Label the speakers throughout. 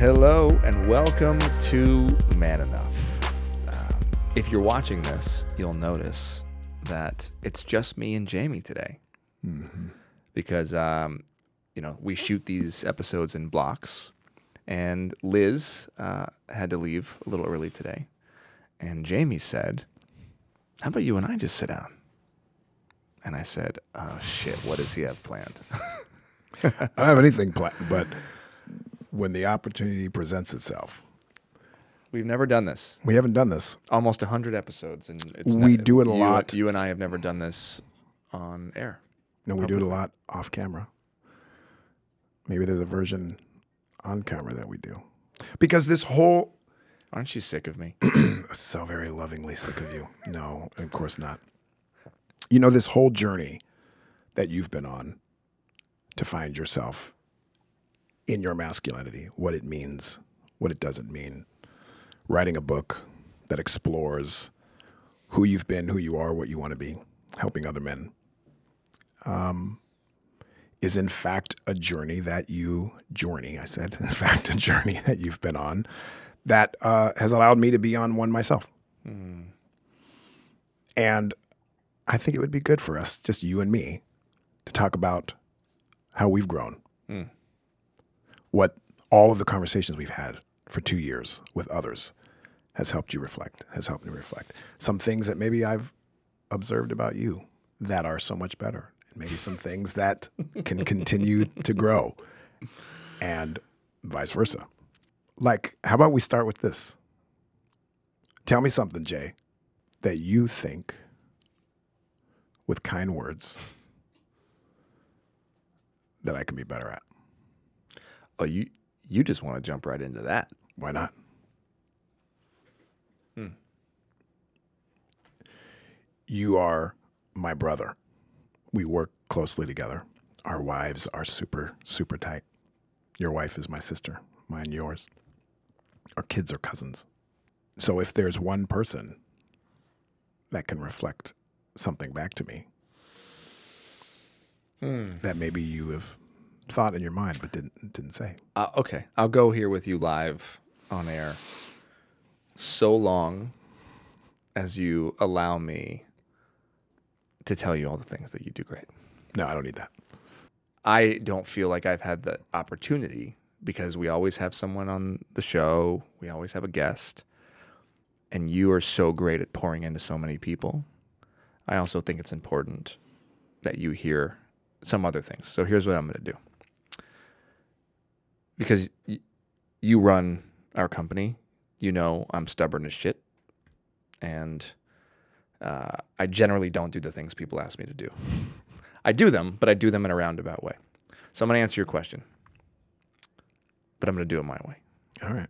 Speaker 1: Hello and welcome to Man Enough. Um, if you're watching this, you'll notice that it's just me and Jamey today. Because, um, you know, we shoot these episodes in blocks, and Liz uh, had to leave a little early today. And Jamey said, How about you and I just sit down? And I said, Oh shit, what does he have planned?
Speaker 2: I don't have anything planned, but when the opportunity presents itself,
Speaker 1: We've never done this.
Speaker 2: we haven't done this.
Speaker 1: almost 100 episodes and it's
Speaker 2: We do it a
Speaker 1: you,
Speaker 2: lot.
Speaker 1: you and i have never done this on air
Speaker 2: No, we do it a lot off camera. Maybe there's a version on camera that we do. Because this whole
Speaker 1: aren't you sick of me
Speaker 2: so very lovingly sick of you. No, of course not. You know, this whole journey that you've been on to find yourself in your masculinity, what it means, what it doesn't mean, writing a book that explores who you've been, who you are, what you want to be, helping other men, um, is in fact a journey that you, journey, I said, in fact, a journey that you've been on that uh, has allowed me to be on one myself. And I think it would be good for us, just you and me, to talk about how we've grown. What all of the conversations we've had for two years with others has helped you reflect, has helped me reflect. Some things that maybe I've observed about you that are so much better, and maybe some things that can continue to grow, and vice versa. Like, how about we start with this? Tell me something, Jay, that you think with kind words that I can be better at.
Speaker 1: Oh you you just want to jump right into that
Speaker 2: Why not? Hmm. You are my brother. We work closely together. Our wives are super, super tight. Your wife is my sister, mine, yours. Our kids are cousins. So if there's one person that can reflect something back to me hmm. that maybe you have thought in your mind but didn't didn't say.
Speaker 1: uh, okay i'll go here with you live on air so long as you allow me to tell you all the things that you do great
Speaker 2: No, I don't need that.
Speaker 1: I don't feel like I've had the opportunity because we always have someone on the show, we always have a guest, and you are so great at pouring into so many people. I also think it's important that you hear some other things. So here's what I'm going to do. Because y- you run our company, you know I'm stubborn as shit, and uh, I generally don't do the things people ask me to do. I do them, but I do them in a roundabout way. So I'm going to answer your question, but I'm going to do it my way.
Speaker 2: All right.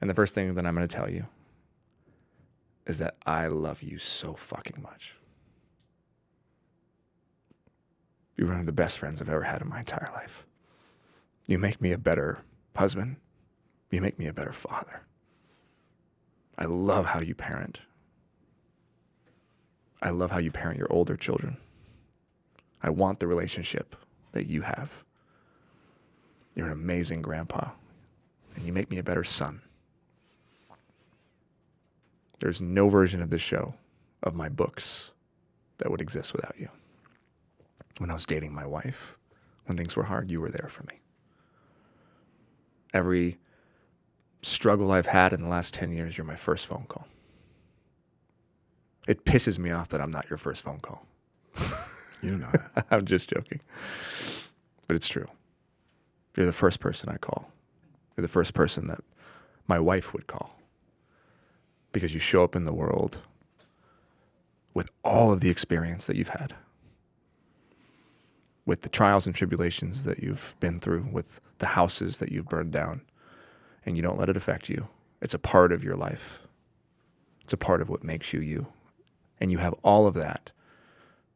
Speaker 1: And the first thing that I'm going to tell you is that I love you so fucking much. You're one of the best friends I've ever had in my entire life. You make me a better husband. You make me a better father. I love how you parent. I love how you parent your older children. I want the relationship that you have. You're an amazing grandpa, and you make me a better son. There's no version of this show, of my books, that would exist without you. When I was dating my wife, when things were hard, you were there for me. Every struggle I've had in the last 10 years, you're my first phone call. It pisses me off that I'm not your first phone call.
Speaker 2: You don't know that.
Speaker 1: I'm just joking. But it's true. You're the first person I call. You're the first person that my wife would call. Because you show up in the world with all of the experience that you've had, with the trials and tribulations that you've been through, with the houses that you've burned down, and you don't let it affect you. It's a part of your life, it's a part of what makes you you. And you have all of that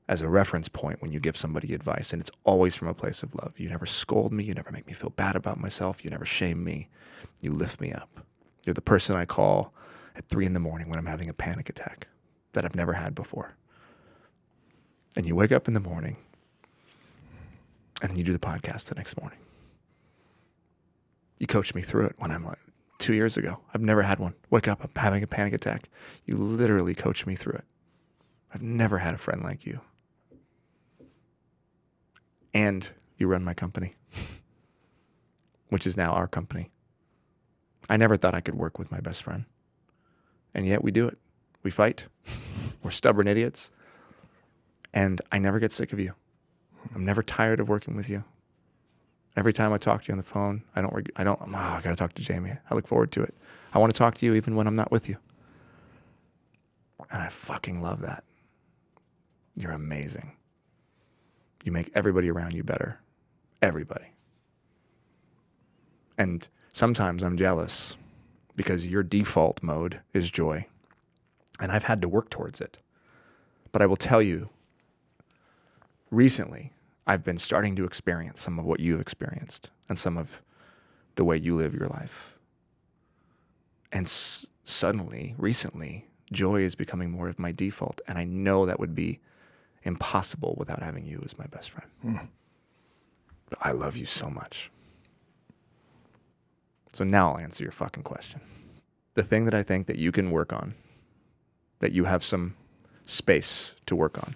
Speaker 1: as a reference point when you give somebody advice. And it's always from a place of love. You never scold me. You never make me feel bad about myself. You never shame me. You lift me up. You're the person I call at three in the morning when I'm having a panic attack that I've never had before. And you wake up in the morning and then you do the podcast the next morning. You coached me through it when I'm like two years ago. I've never had one. Wake up, I'm having a panic attack. You literally coached me through it. I've never had a friend like you. And you run my company, which is now our company. I never thought I could work with my best friend. And yet we do it. We fight. We're stubborn idiots. And I never get sick of you. I'm never tired of working with you. Every time I talk to you on the phone, I don't, reg- I don't, oh, I got to talk to Jamey. I look forward to it. I want to talk to you even when I'm not with you. And I fucking love that. You're amazing. You make everybody around you better. Everybody. And sometimes I'm jealous because your default mode is joy. And I've had to work towards it. But I will tell you, recently, I've been starting to experience some of what you've experienced and some of the way you live your life. And s- suddenly, recently, joy is becoming more of my default. And I know that would be impossible without having you as my best friend. Hmm. But I love you so much. So now I'll answer your fucking question. The thing that I think that you can work on, that you have some space to work on.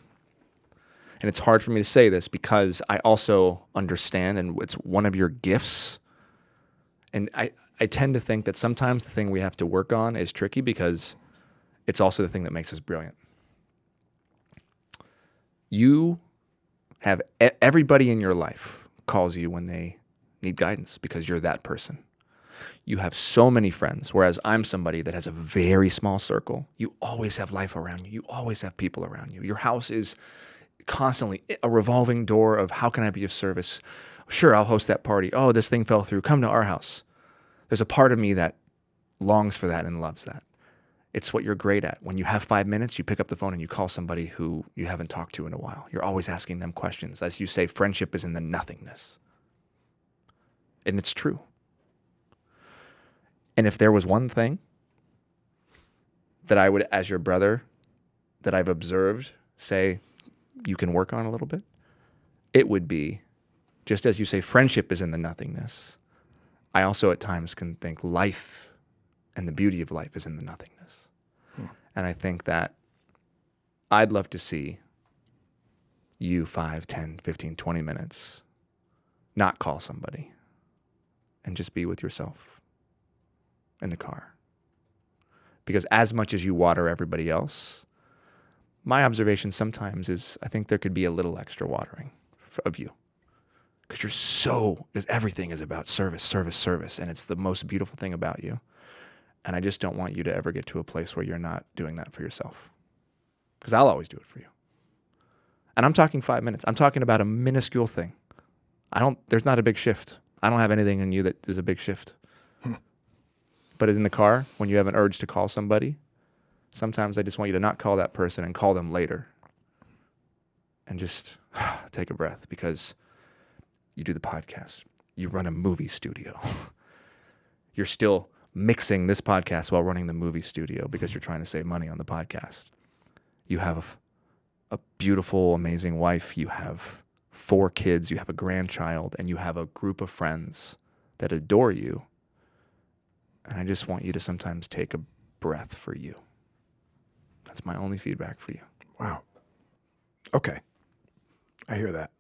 Speaker 1: And it's hard for me to say this because I also understand, and it's one of your gifts. And I, I tend to think that sometimes the thing we have to work on is tricky because it's also the thing that makes us brilliant. You have everybody in your life calls you when they need guidance because you're that person. You have so many friends, whereas I'm somebody that has a very small circle. You always have life around you. You always have people around you. Your house is constantly eh, a revolving door of how can I be of service? Sure, I'll host that party. Oh, this thing fell through. Come to our house. There's a part of me that longs for that and loves that. It's what you're great at. When you have five minutes, you pick up the phone and you call somebody who you haven't talked to in a while. You're always asking them questions. As you say, friendship is in the nothingness. And it's true. And if there was one thing that I would, as your brother, that I've observed, say you can work on a little bit, it would be just as you say, friendship is in the nothingness. I also at times can think life and the beauty of life is in the nothingness. Hmm. And I think that I'd love to see you 5, 10, 15, 20 minutes not call somebody and just be with yourself in the car. Because as much as you water everybody else, my observation sometimes is I think there could be a little extra watering of you. Because you're so, because everything is about service, service, service. And it's the most beautiful thing about you. And I just don't want you to ever get to a place where you're not doing that for yourself. Because I'll always do it for you. And I'm talking five minutes. I'm talking about a minuscule thing. I don't, there's not a big shift. I don't have anything in you that is a big shift. Hmm. But in the car, when you have an urge to call somebody, sometimes I just want you to not call that person and call them later. And just take a breath because you do the podcast, you run a movie studio. you're still mixing this podcast while running the movie studio because you're trying to save money on the podcast. You have a beautiful, amazing wife. You have four kids. You have a grandchild, and you have a group of friends that adore you. And I just want you to sometimes take a breath for you. That's my only feedback for you.
Speaker 2: Wow. Okay. I hear that.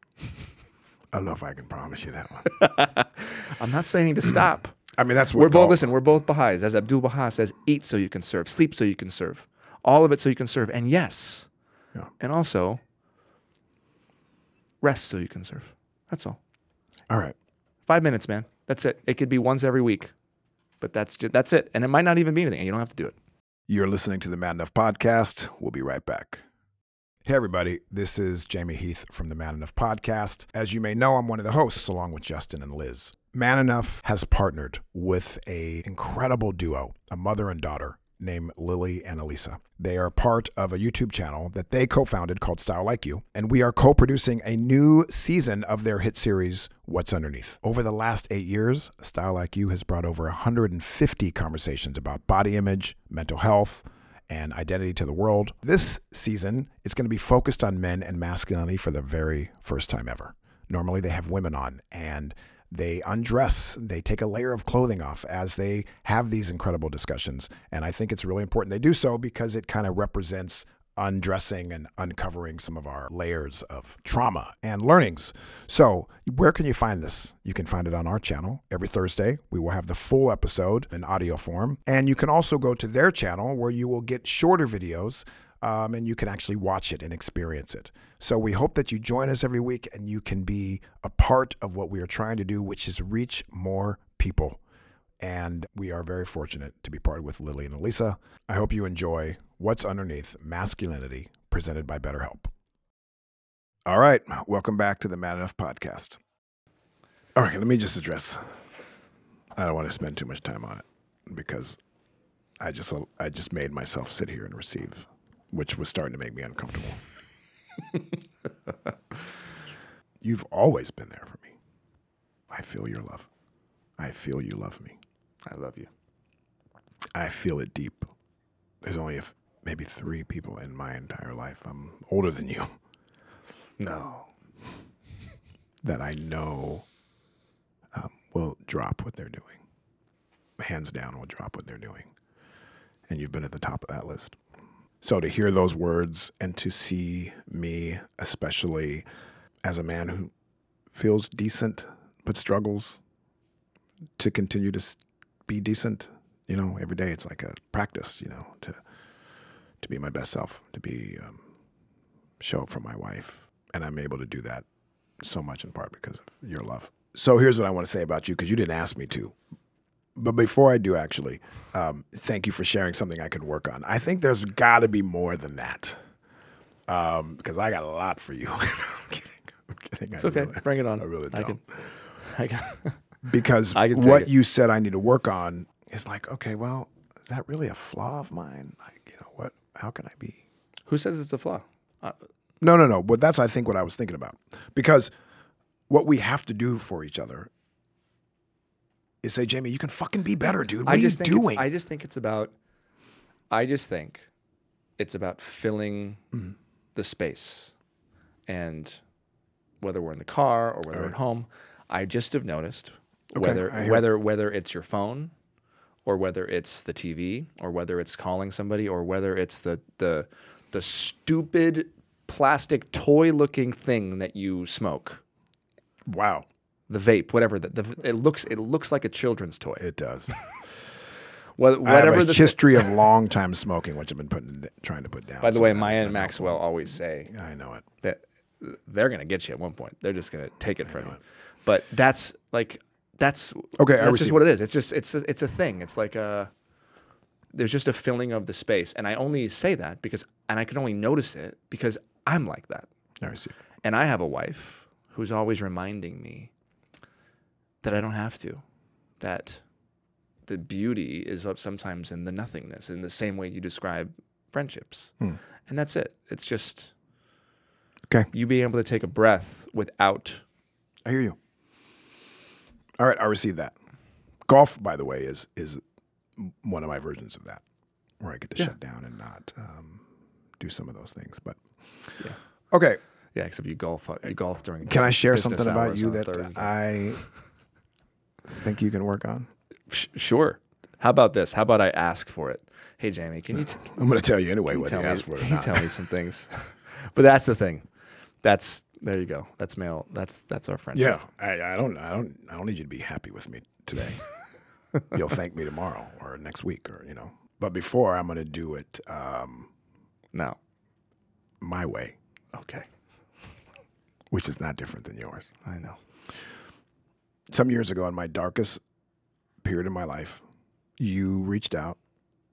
Speaker 2: I don't know if I can promise you that one.
Speaker 1: I'm not saying to stop.
Speaker 2: I mean, that's what
Speaker 1: We're both listen. We're both Baha'is, as Abdul Baha says. Eat so you can serve. Sleep so you can serve. All of it so you can serve. And yes,
Speaker 2: Yeah.
Speaker 1: and also rest so you can serve. That's all.
Speaker 2: All right.
Speaker 1: Five minutes, man. That's it. It could be once every week, but that's just, that's it. And it might not even be anything. You don't have to do it.
Speaker 2: You're listening to the Man Enough podcast. We'll be right back. Hey, everybody. This is Jamey Heath from the Man Enough podcast. As you may know, I'm one of the hosts along with Justin and Liz. Man Enough has partnered with a incredible duo, a mother and daughter named Lily and Elisa. They are part of a YouTube channel that they co-founded called StyleLikeU, and we are co-producing a new season of their hit series What's Underneath. Over the last 8 years, StyleLikeU has brought over 150 conversations about body image, mental health, and identity to the world. This season is going to be focused on men and masculinity for the very first time ever. Normally they have women on and they undress, they take a layer of clothing off as they have these incredible discussions. And I think it's really important they do so because it kind of represents undressing and uncovering some of our layers of trauma and learnings. So, where can you find this? You can find it on our channel every Thursday. We will have the full episode in audio form. And you can also go to their channel where you will get shorter videos um, and you can actually watch it and experience it. So, we hope that you join us every week and you can be a part of what we are trying to do, which is reach more people. And we are very fortunate to be partnered with Lily and Elisa. I hope you enjoy What's Underneath Masculinity, presented by BetterHelp. All right, welcome back to the Man Enough podcast. All right, let me just address. I don't want to spend too much time on it because I just I just made myself sit here and receive, which was starting to make me uncomfortable. You've always been there for me. I feel your love. I feel you love me.
Speaker 1: I love you.
Speaker 2: I feel it deep. There's only f maybe three people in my entire life. I'm older than you
Speaker 1: No.
Speaker 2: that I know um, will drop what they're doing. Hands down, will drop what they're doing. And you've been at the top of that list. So to hear those words and to see me, especially as a man who feels decent but struggles to continue to be decent, you know, every day it's like a practice, you know, to to be my best self, to be um, show up for my wife, and I'm able to do that so much in part because of your love. So here's what I want to say about you because you didn't ask me to. But before I do, actually, um, thank you for sharing something I could work on. I think there's got to be more than that um, because I got a lot for you. I'm kidding. I'm kidding.
Speaker 1: It's okay. Bring it on.
Speaker 2: I really don't.
Speaker 1: can. I can.
Speaker 2: because
Speaker 1: I can
Speaker 2: what
Speaker 1: it.
Speaker 2: you said I need to work on is like, okay, well, is that really a flaw of mine? Like, you know, what? How can I be?
Speaker 1: Who says it's a flaw? Uh,
Speaker 2: No, no, no. But that's I think what I was thinking about because what we have to do for each other is say, Jamey, you can fucking be better, dude. What
Speaker 1: I
Speaker 2: are you
Speaker 1: just think it's-
Speaker 2: doing?
Speaker 1: I just think it's about. I just think it's about filling
Speaker 2: Mm-hmm.
Speaker 1: the space, and whether we're in the car or whether we're at home, I just have noticed whether
Speaker 2: I hear
Speaker 1: whether whether it's your phone, or whether it's the TV, or whether it's calling somebody, or whether it's the the the stupid plastic toy looking thing that you smoke,
Speaker 2: wow,
Speaker 1: the vape, whatever. The, the it looks it looks like a children's toy.
Speaker 2: it does.
Speaker 1: Wha-
Speaker 2: I
Speaker 1: Whatever
Speaker 2: have a
Speaker 1: the
Speaker 2: history of long time smoking, which I've been putting trying to put down.
Speaker 1: By the
Speaker 2: so
Speaker 1: way, Maya and
Speaker 2: helpful.
Speaker 1: Maxwell always say
Speaker 2: I know it.
Speaker 1: that they're going to get you at one point. They're just going to take it from you. But that's like that's
Speaker 2: Okay,
Speaker 1: That's just what it is. It's just it's a, it's a thing. It's like a there's just a filling of the space, and I only say that because and I can only notice it because I'm like that,
Speaker 2: I receive.
Speaker 1: and I have a wife who's always reminding me that I don't have to, that the beauty is up sometimes in the nothingness, in the same way you describe friendships,
Speaker 2: Hmm.
Speaker 1: and that's it. It's just
Speaker 2: Okay,
Speaker 1: you being able to take a breath without
Speaker 2: I hear you. All right, I receive that. Golf, by the way, is is one of my versions of that, where I get to
Speaker 1: Yeah.
Speaker 2: shut down and not um, do some of those things. But
Speaker 1: Yeah.
Speaker 2: okay,
Speaker 1: yeah except you golf uh, you golf during
Speaker 2: can I share something about you that
Speaker 1: Thursday.
Speaker 2: I think you can work on?
Speaker 1: Sh- sure. How about this? How about i ask for it? Hey jamey can you, t-
Speaker 2: I'm going to tell you anyway what you asked for. or
Speaker 1: can you tell me some things? But that's the thing. That's there you go. That's male that's that's our friend.
Speaker 2: Yeah, I, I don't, I don't, I don't need you to be happy with me today. You'll thank me tomorrow or next week, or you know. But before, I'm going to do it um,
Speaker 1: no
Speaker 2: my way,
Speaker 1: okay.
Speaker 2: Which is not different than yours.
Speaker 1: i know
Speaker 2: some years ago in my darkest period of my life, you reached out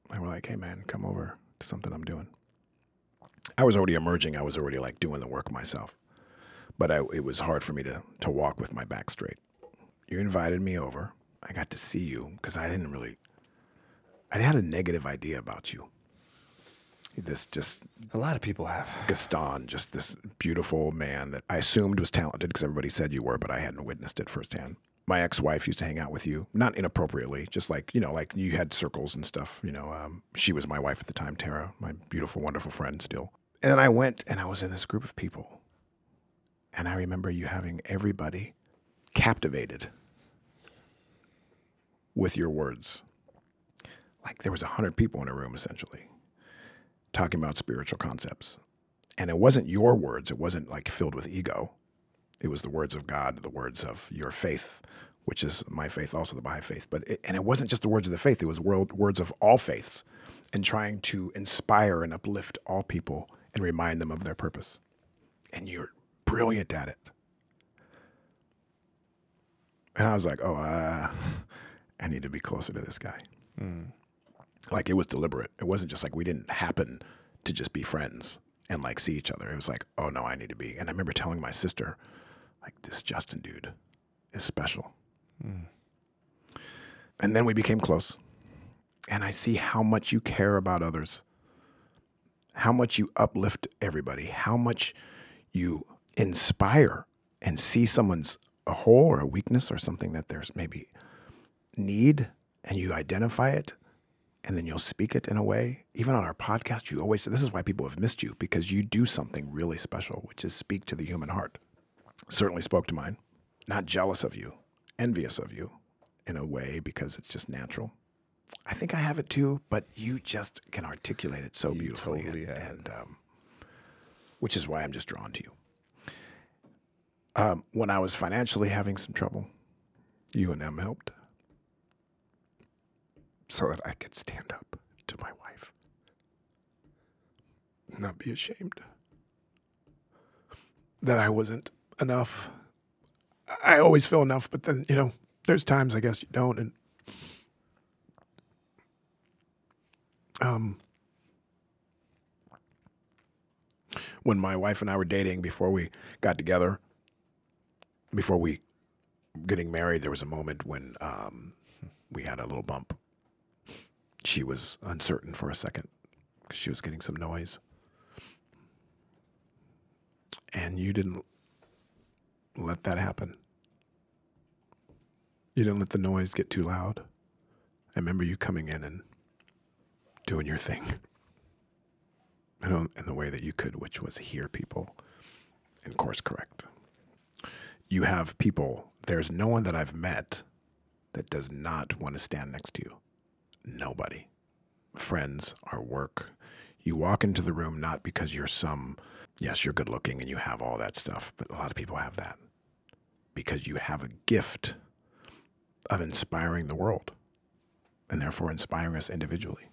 Speaker 2: and were like, hey man, come over to something I'm doing. I was already emerging. I was already like doing the work myself. But I, it was hard for me to, to walk with my back straight. You invited me over. I got to see you because I didn't really, I had a negative idea about you. This just
Speaker 1: a lot of people have
Speaker 2: Gaston, just this beautiful man that I assumed was talented because everybody said you were, but I hadn't witnessed it firsthand. My ex-wife used to hang out with you, not inappropriately, just like you know, like you had circles and stuff. You know, um, she was my wife at the time, Tara, my beautiful, wonderful friend still. And then I went and I was in this group of people, and I remember you having everybody captivated with your words. Like there was a hundred people in a room essentially talking about spiritual concepts. And it wasn't your words. It wasn't like filled with ego. It was the words of God, the words of your faith, which is my faith, also the Baha'i faith. But it, and it wasn't just the words of the faith. It was world, words of all faiths, and trying to inspire and uplift all people and remind them of their purpose. And you're brilliant at it. And I was like, oh, uh, I need to be closer to this guy. Like it was deliberate. It wasn't just like we didn't happen to just be friends and like see each other. It was like, oh no, I need to be. And I remember telling my sister, like, this Justin dude is special. Hmm. And then we became close. And I see how much you care about others, how much you uplift everybody, how much you inspire and see someone's a hole or a weakness or something that there's maybe need and you identify it and then you'll speak it in a way. Even on our podcast, you always say this is why people have missed you because you do something really special, which is speak to the human heart. Certainly spoke to mine. Not jealous of you, envious of you in a way because it's just natural. I think I have it too, but you just can articulate it so beautifully,
Speaker 1: totally
Speaker 2: and, and um, which is why I'm just drawn to you. Um, when I was financially having some trouble, you and them helped so that I could stand up to my wife, not be ashamed that I wasn't enough. I always feel enough, but then, you know, there's times I guess you don't. And, um, when my wife and I were dating before we got together, before we getting married, there was a moment when um, we had a little bump. She was uncertain for a second because she was getting some noise. And you didn't let that happen. You didn't let the noise get too loud. I remember you coming in and doing your thing know, in the way that you could, which was hear people and course correct. You have people, there's no one that I've met that does not want to stand next to you. Nobody. Friends, our work. You walk into the room not because you're some, yes, you're good looking and you have all that stuff, but a lot of people have that because you have a gift of inspiring the world and therefore inspiring us individually.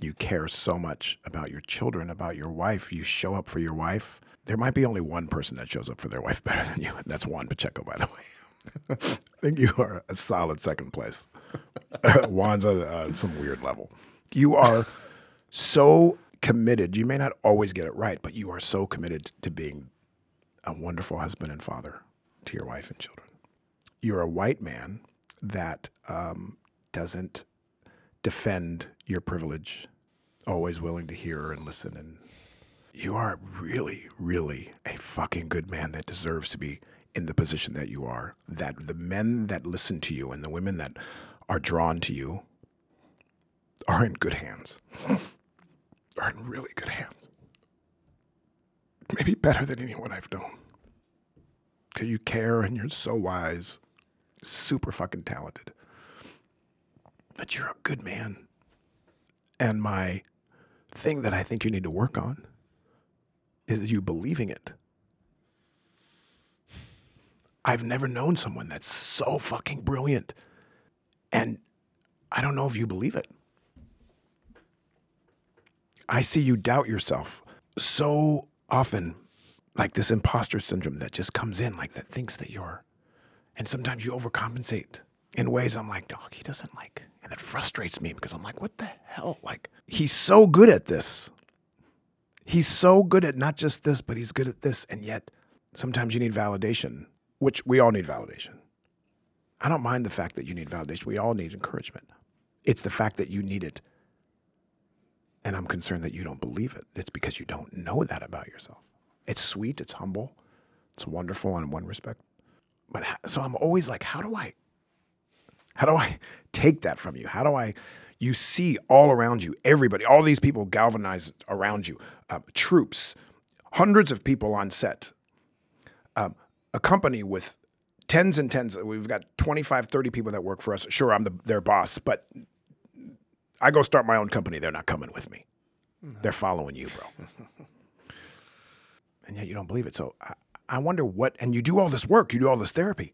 Speaker 2: You care so much about your children, about your wife. You show up for your wife. There might be only one person that shows up for their wife better than you, and that's Juan Pacheco, by the way. I think you are a solid second place. Juan's at uh, some weird level. You are so committed. You may not always get it right, but you are so committed to being a wonderful husband and father to your wife and children. You're a white man that um, doesn't defend your privilege, always willing to hear and listen. And you are really, really a fucking good man that deserves to be in the position that you are. That the men that listen to you and the women that are drawn to you are in good hands, are in really good hands. Maybe better than anyone I've known. Because you care and you're so wise, super fucking talented. But you're a good man. And my thing that I think you need to work on is you believing it. I've never known someone that's so fucking brilliant. And I don't know if you believe it. I see you doubt yourself so often, like this imposter syndrome that just comes in, like that thinks that you're, and sometimes you overcompensate in ways I'm like, dog, he doesn't like, and it frustrates me because I'm like, what the hell? Like, he's so good at this. He's so good at not just this, but he's good at this. And yet, sometimes you need validation, which we all need validation. I don't mind the fact that you need validation. We all need encouragement. It's the fact that you need it. And I'm concerned that you don't believe it. It's because you don't know that about yourself. It's sweet, it's humble, it's wonderful in one respect. But so I'm always like, how do I how do I take that from you? How do I you see all around you, everybody, all these people galvanized around you, um, troops, hundreds of people on set, um, a company with tens and tens. We've got 25, 30 people that work for us. Sure, I'm the, their boss, but I go start my own company. They're not coming with me. Mm-hmm. They're following you, bro. and yet you don't believe it. So I, I wonder what, and you do all this work, you do all this therapy.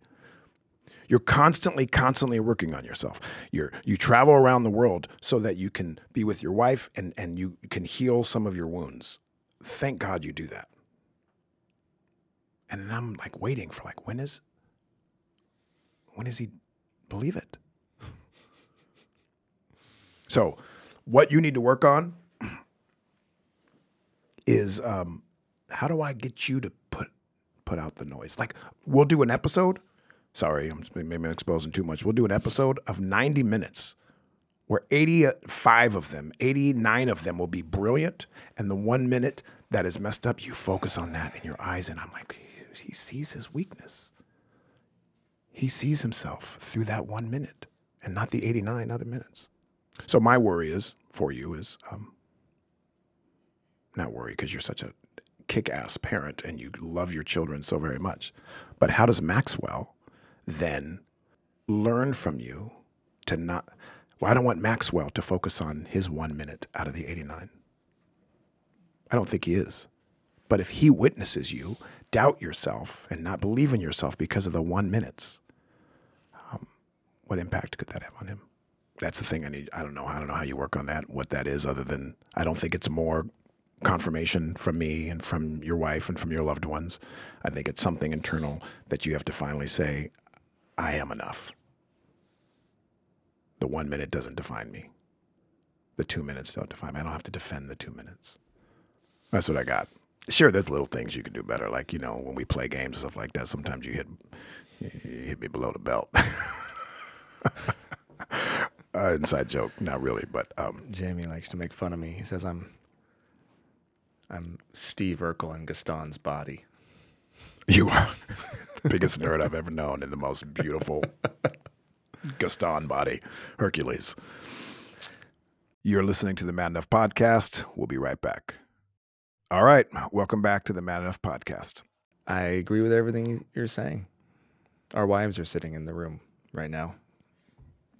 Speaker 2: You're constantly, constantly working on yourself. You're, you travel around the world so that you can be with your wife and, and you can heal some of your wounds. Thank God you do that. And then I'm like waiting for like, when is, when does he believe it? so, what you need to work on is um, how do I get you to put put out the noise? Like, we'll do an episode. Sorry, I'm maybe I'm exposing too much. We'll do an episode of 90 minutes where 85 of them, 89 of them will be brilliant, and the one minute that is messed up, you focus on that in your eyes, and I'm like, he, he sees his weakness. He sees himself through that one minute, and not the 89 other minutes. So my worry is for you is um, not worry because you're such a kick-ass parent and you love your children so very much. But how does Maxwell then learn from you to not? Well, I don't want Maxwell to focus on his one minute out of the 89. I don't think he is. But if he witnesses you doubt yourself and not believe in yourself because of the one minutes, what impact could that have on him? That's the thing I need. I don't know. I don't know how you work on that, what that is, other than I don't think it's more confirmation from me and from your wife and from your loved ones. I think it's something internal that you have to finally say, I am enough. The one minute doesn't define me. The two minutes don't define me. I don't have to defend the two minutes. That's what I got. Sure, there's little things you can do better, like you know when we play games and stuff like that. Sometimes you hit you hit me below the belt. uh, inside joke, not really, but um,
Speaker 1: Jamie likes to make fun of me. He says I'm I'm Steve Urkel in Gaston's body.
Speaker 2: you are the biggest nerd I've ever known, and the most beautiful Gaston body, Hercules. You're listening to the Man Enough podcast. We'll be right back. All right, welcome back to the Man Enough podcast.
Speaker 1: I agree with everything you're saying. Our wives are sitting in the room right now.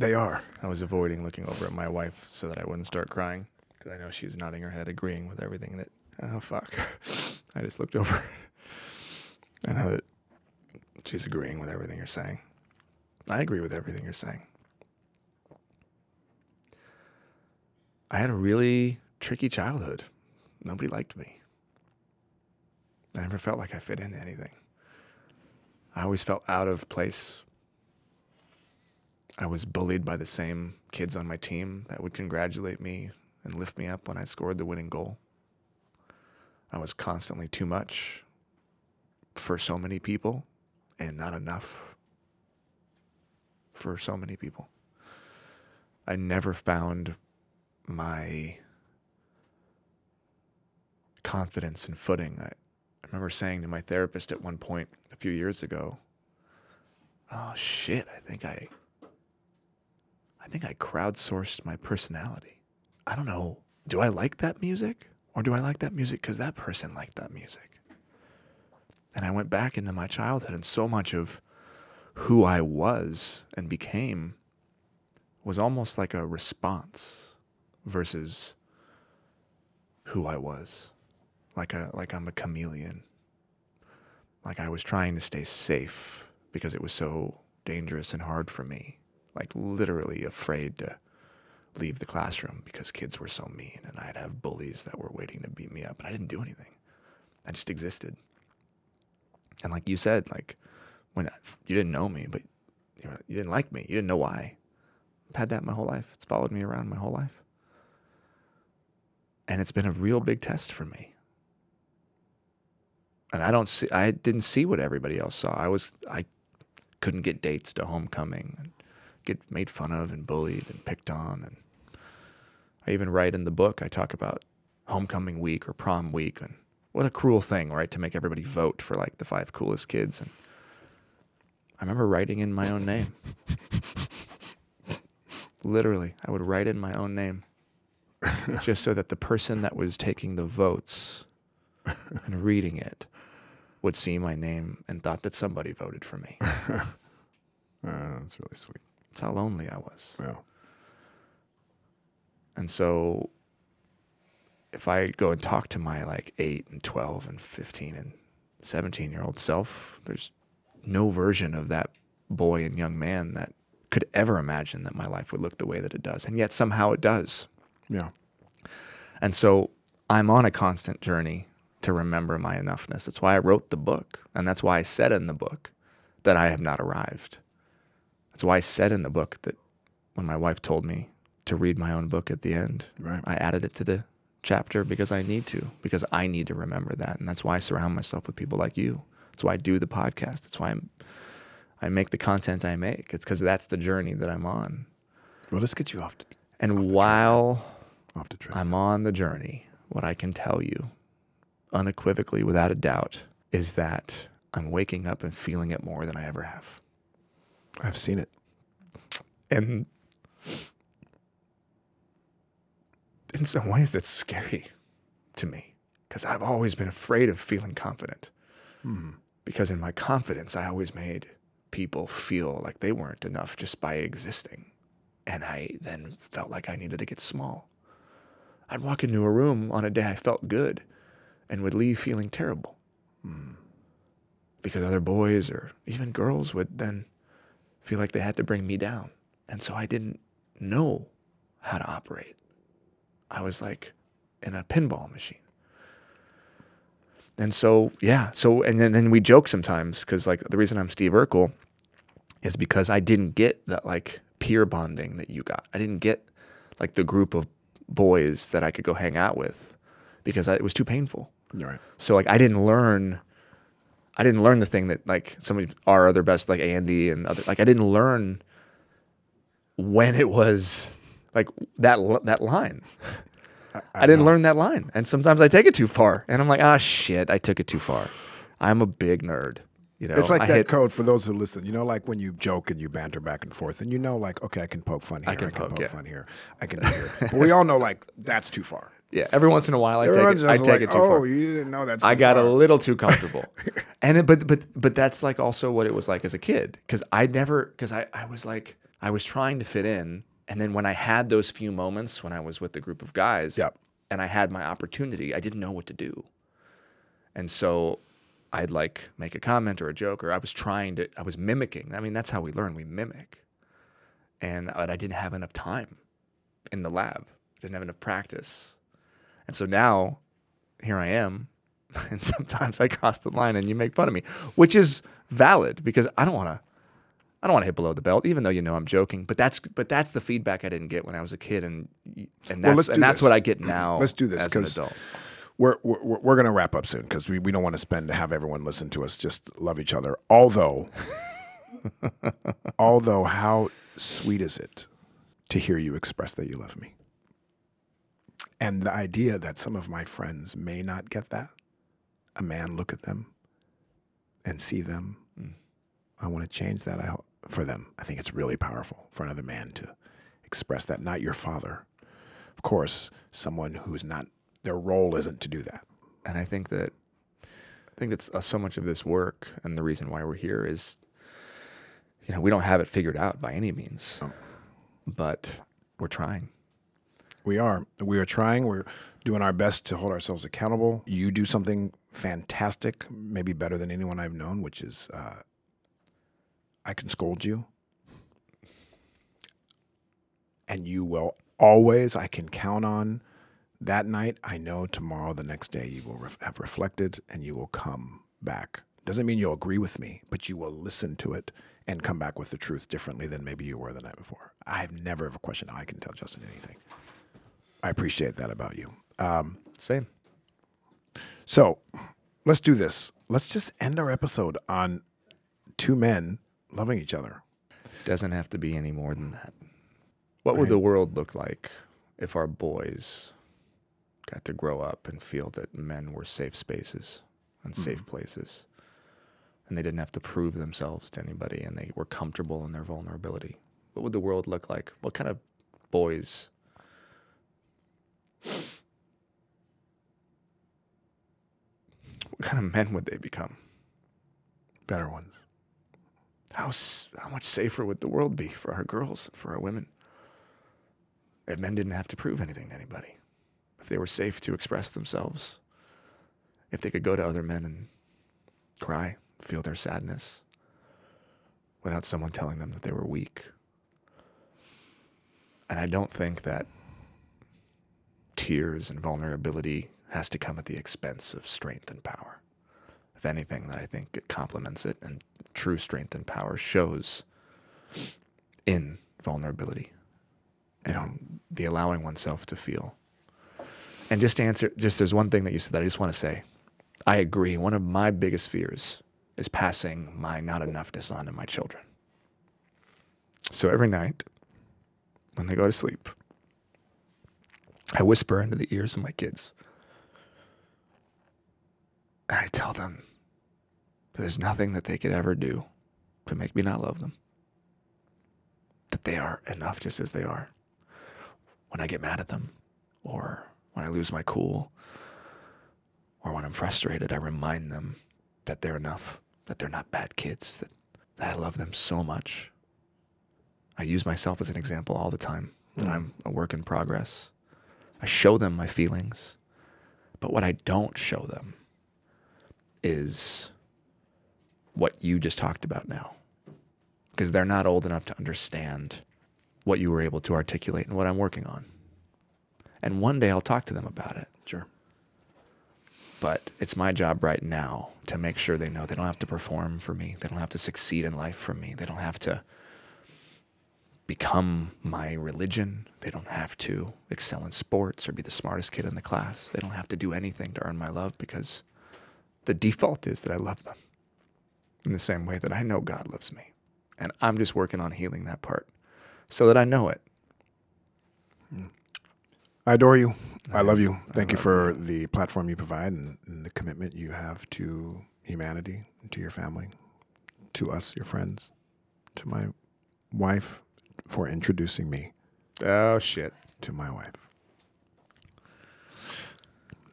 Speaker 2: They are.
Speaker 1: I was avoiding looking over at my wife so that I wouldn't start crying because I know she's nodding her head, agreeing with everything that. Oh fuck! I just looked over. I know that she's agreeing with everything you're saying. I agree with everything you're saying. I had a really tricky childhood. Nobody liked me. I never felt like I fit into anything. I always felt out of place. I was bullied by the same kids on my team that would congratulate me and lift me up when I scored the winning goal. I was constantly too much for so many people and not enough for so many people. I never found my confidence and footing. I, I remember saying to my therapist at one point a few years ago, "Oh shit, I think I I think I crowdsourced my personality. I don't know. Do I like that music or do I like that music cuz that person liked that music?" And I went back into my childhood and so much of who I was and became was almost like a response versus who I was. Like a like I'm a chameleon. Like I was trying to stay safe because it was so dangerous and hard for me. Like literally afraid to leave the classroom because kids were so mean and I'd have bullies that were waiting to beat me up and I didn't do anything. I just existed. And like you said, like when I, you didn't know me, but you, know, you didn't like me, you didn't know why. I've had that my whole life. It's followed me around my whole life. And it's been a real big test for me. And I don't see I didn't see what everybody else saw. I was I couldn't get dates to homecoming get made fun of and bullied and picked on and I even write in the book I talk about homecoming week or prom week and what a cruel thing, right? To make everybody vote for like the five coolest kids and I remember writing in my own name. Literally, I would write in my own name just so that the person that was taking the votes and reading it would see my name and thought that somebody voted for me.
Speaker 2: Uh, that's really sweet.
Speaker 1: That's how lonely I was.
Speaker 2: Yeah.
Speaker 1: And so if I go and talk to my like 8 and 12 and 15 and 17 year old self, there's no version of that boy and young man that could ever imagine that my life would look the way that it does. And yet somehow it does.
Speaker 2: Yeah.
Speaker 1: And so I'm on a constant journey to remember my enoughness. That's why I wrote the book. And that's why I said in the book that I have not arrived. That's why I said in the book that when my wife told me to read my own book at the end,
Speaker 2: Right.
Speaker 1: I added it to the chapter because I need to, because I need to remember that. And that's why I surround myself with people like you. That's why I do the podcast. That's why I'm, I make the content I make. It's because that's the journey that I'm on.
Speaker 2: Well, let's get you off the,
Speaker 1: And while
Speaker 2: off the trail.
Speaker 1: I'm on the journey, what I can tell you unequivocally, without a doubt, is that I'm waking up and feeling it more than I ever have.
Speaker 2: I've seen it.
Speaker 1: And in some ways, that's scary to me because I've always been afraid of feeling confident. Hmm. Because in my confidence, I always made people feel like they weren't enough just by existing. And I then felt like I needed to get small. I'd walk into a room on a day I felt good and would leave feeling terrible. Hmm. Because other boys or even girls would then feel like they had to bring me down. And so I didn't know how to operate. I was like in a pinball machine. And so, yeah. So, and then, then we joke sometimes because, like, the reason I'm Steve Urkel is because I didn't get that, like, peer bonding that you got. I didn't get, like, the group of boys that I could go hang out with because I, it was too painful.
Speaker 2: Right.
Speaker 1: So like I didn't learn I didn't learn the thing that like some of our other best like Andy and other like I didn't learn when it was like that that line. I, didn't learn that line. And sometimes I take it too far and I'm like, "Ah shit, I took it too far." I'm a big nerd, you know.
Speaker 2: It's like
Speaker 1: I
Speaker 2: that
Speaker 1: hit-
Speaker 2: code for those who listen. You know, like when you joke and you banter back and forth, and you know, like, okay, I can poke fun here, I
Speaker 1: can
Speaker 2: can,
Speaker 1: poke,
Speaker 2: poke,
Speaker 1: yeah.
Speaker 2: fun here, I can do here. But we all know, like, that's too far.
Speaker 1: Yeah, every once in a while I take it I take
Speaker 2: like,
Speaker 1: it too
Speaker 2: oh,
Speaker 1: far.
Speaker 2: you didn't know that's.
Speaker 1: I got
Speaker 2: far.
Speaker 1: a little too comfortable. and it, but but but that's like also what it was like as a kid cuz I never cuz I I was like I was trying to fit in and then when I had those few moments when I was with the group of guys
Speaker 2: Yep.
Speaker 1: and I had my opportunity, I didn't know what to do. And so I'd like make a comment or a joke or I was trying to I was mimicking. I mean, that's how we learn, we mimic. And but I didn't have enough time in the lab. I didn't have enough practice. And so now here I am, and sometimes I cross the line and you make fun of me, which is valid because I don't want to. I don't want to hit below the belt, even though you know I'm joking. But that's but that's the feedback I didn't get when I was a kid, and and that's
Speaker 2: let's
Speaker 1: and that's
Speaker 2: this.
Speaker 1: what I get now.
Speaker 2: Let's do this,
Speaker 1: as an
Speaker 2: 'cause-
Speaker 1: adult.
Speaker 2: We're we're, we're going to wrap up soon because we, we don't want to spend to have everyone listen to us just love each other. Although, although, how sweet is it to hear you express that you love me? And the idea that some of my friends may not get that, a man look at them and see them. I want to change that I hope, for them. I think it's really powerful for another man to express that. Not your father, of course, someone who's not their role isn't to do that.
Speaker 1: and I think that I think that's uh, so much of this work, and the reason why we're here is, you know, we don't have it figured out by any means, but we're trying.
Speaker 2: We are. We are trying. We're doing our best to hold ourselves accountable. You do something fantastic, maybe better than anyone I've known, which is uh, I can scold you. And you will always, I can count on that night. I know tomorrow, the next day, you will ref- have reflected and you will come back. Doesn't mean you'll agree with me, but you will listen to it and come back with the truth differently than maybe you were the night before. I have never ever questioned how I can tell Justin anything. I appreciate that about you. Um,
Speaker 1: Same.
Speaker 2: so let's do this. Let's just end our episode on two men loving each other.
Speaker 1: Doesn't have to be any more than that. What would the world look like if our boys got to grow up and feel that men were safe spaces and safe places? And they didn't have to prove themselves to anybody and they were comfortable in their vulnerability. What would the world look like? What kind of boys? What kind of men would they become?
Speaker 2: Better ones.
Speaker 1: How, how much safer would the world be for our girls, for our women? If men didn't have to prove anything to anybody, if they were safe to express themselves, if they could go to other men and cry, feel their sadness without someone telling them that they were weak. And I don't think that tears and vulnerability has to come at the expense of strength and power. If anything, that I think it complements it, and true strength and power shows in vulnerability and the allowing oneself to feel. And just to answer, just there's one thing that you said that I just want to say. I agree. One of my biggest fears is passing my not enoughness on to my children. So every night, when they go to sleep, I whisper into the ears of my kids. And I tell them that there's nothing that they could ever do to make me not love them. That they are enough just as they are. When I get mad at them, or when I lose my cool, or when I'm frustrated, I remind them that they're enough, that they're not bad kids, that, that I love them so much. I use myself as an example all the time that mm. I'm a work in progress. I show them my feelings, but what I don't show them is what you just talked about now. Because they're not old enough to understand what you were able to articulate and what I'm working on. And one day I'll talk to them about it.
Speaker 2: Sure.
Speaker 1: But it's my job right now to make sure they know they don't have to perform for me. They don't have to succeed in life for me. They don't have to become my religion. They don't have to excel in sports or be the smartest kid in the class. They don't have to do anything to earn my love because the default is that I love them in the same way that I know God loves me. And I'm just working on healing that part so that I know it.
Speaker 2: I adore you. I love you. Thank you for the platform you provide and, and the commitment you have to humanity, to your family, to us, your friends, to my wife, for introducing me
Speaker 1: Oh, shit.
Speaker 2: to my wife.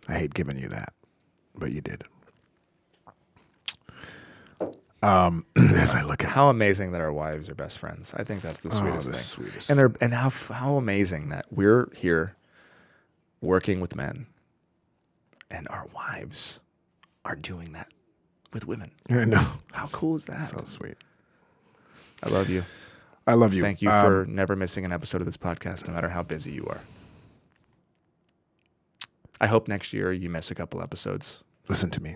Speaker 2: I hate giving you that, but you did. Um, as I look at
Speaker 1: How amazing that our wives are best friends. I think that's the
Speaker 2: Oh,
Speaker 1: sweetest
Speaker 2: the
Speaker 1: thing.
Speaker 2: sweetest.
Speaker 1: And they're and how how amazing that we're here working with men and our wives are doing that with women.
Speaker 2: I know,
Speaker 1: How cool is that?
Speaker 2: so sweet.
Speaker 1: I love you.
Speaker 2: I love you.
Speaker 1: Thank you
Speaker 2: Um,
Speaker 1: for never missing an episode of this podcast, no matter how busy you are. I hope next year you miss a couple episodes.
Speaker 2: listen to me.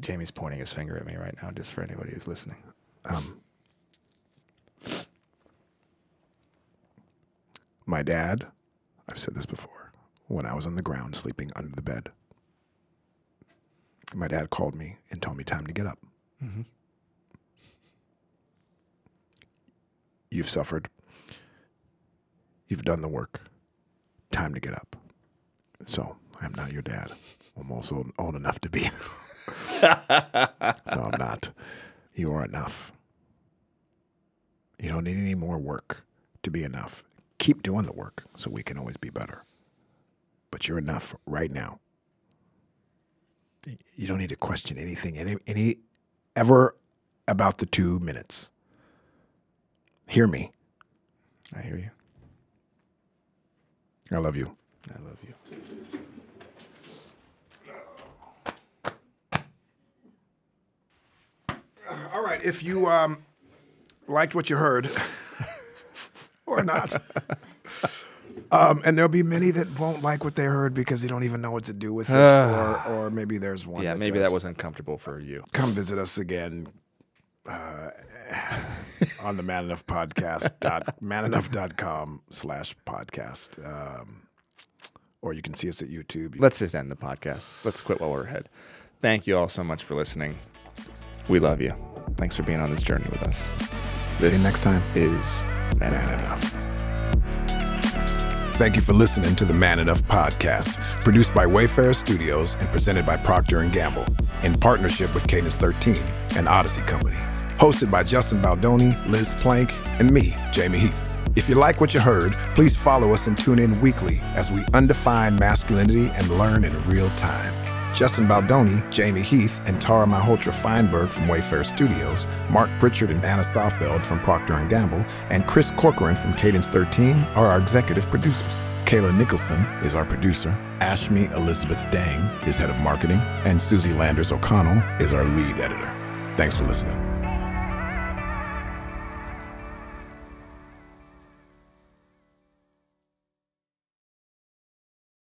Speaker 1: Jamey's pointing his finger at me right now, just for anybody who's listening.
Speaker 2: Um, my dad, I've said this before, when I was on the ground sleeping under the bed, my dad called me and told me time to get up.
Speaker 1: Mhm.
Speaker 2: You've suffered. You've done the work. Time to get up. So I'm not your dad. I'm also old enough to be. no, I'm not. You are enough. You don't need any more work to be enough. Keep doing the work so we can always be better. But you're enough right now. You don't need to question anything any, any ever about the two minutes. Hear me.
Speaker 1: I hear you.
Speaker 2: I love you.
Speaker 1: I love you.
Speaker 2: All right. If you um, liked what you heard, or not, um, and there'll be many that won't like what they heard because they don't even know what to do with it, or or maybe there's one.
Speaker 1: Yeah,
Speaker 2: that
Speaker 1: maybe
Speaker 2: does.
Speaker 1: that wasn't comfortable for you.
Speaker 2: Come visit us again uh, on the Man Enough podcast dot manenough.com slash podcast. Um, or you can see us at YouTube.
Speaker 1: Let's just end the podcast. Let's quit while we're ahead. Thank you all so much for listening. We love you. Thanks for being on this journey with us.
Speaker 2: See you next time.
Speaker 1: Is Man
Speaker 2: Man
Speaker 1: Enough.
Speaker 2: Enough. Thank you for listening to the Man Enough podcast, produced by Wayfarer Studios and presented by Procter and Gamble in partnership with Cadence 13 and Audacy Company. Hosted by Justin Baldoni, Liz Plank, and me, Jamey Heath. If you like what you heard, please follow us and tune in weekly as we undefine masculinity and learn in real time. Justin Baldoni, Jamey Heath, and Tara Malhotra Feinberg from Wayfarer Studios, Mark Pritchard and Anna Sawfeld from Procter & Gamble, and Chris Corcoran from Cadence 13 are our executive producers. Kayla Nicholson is our producer. Ashmi Elizabeth Dang is head of marketing, and Susie Landers O'Connell is our lead editor. Thanks for listening.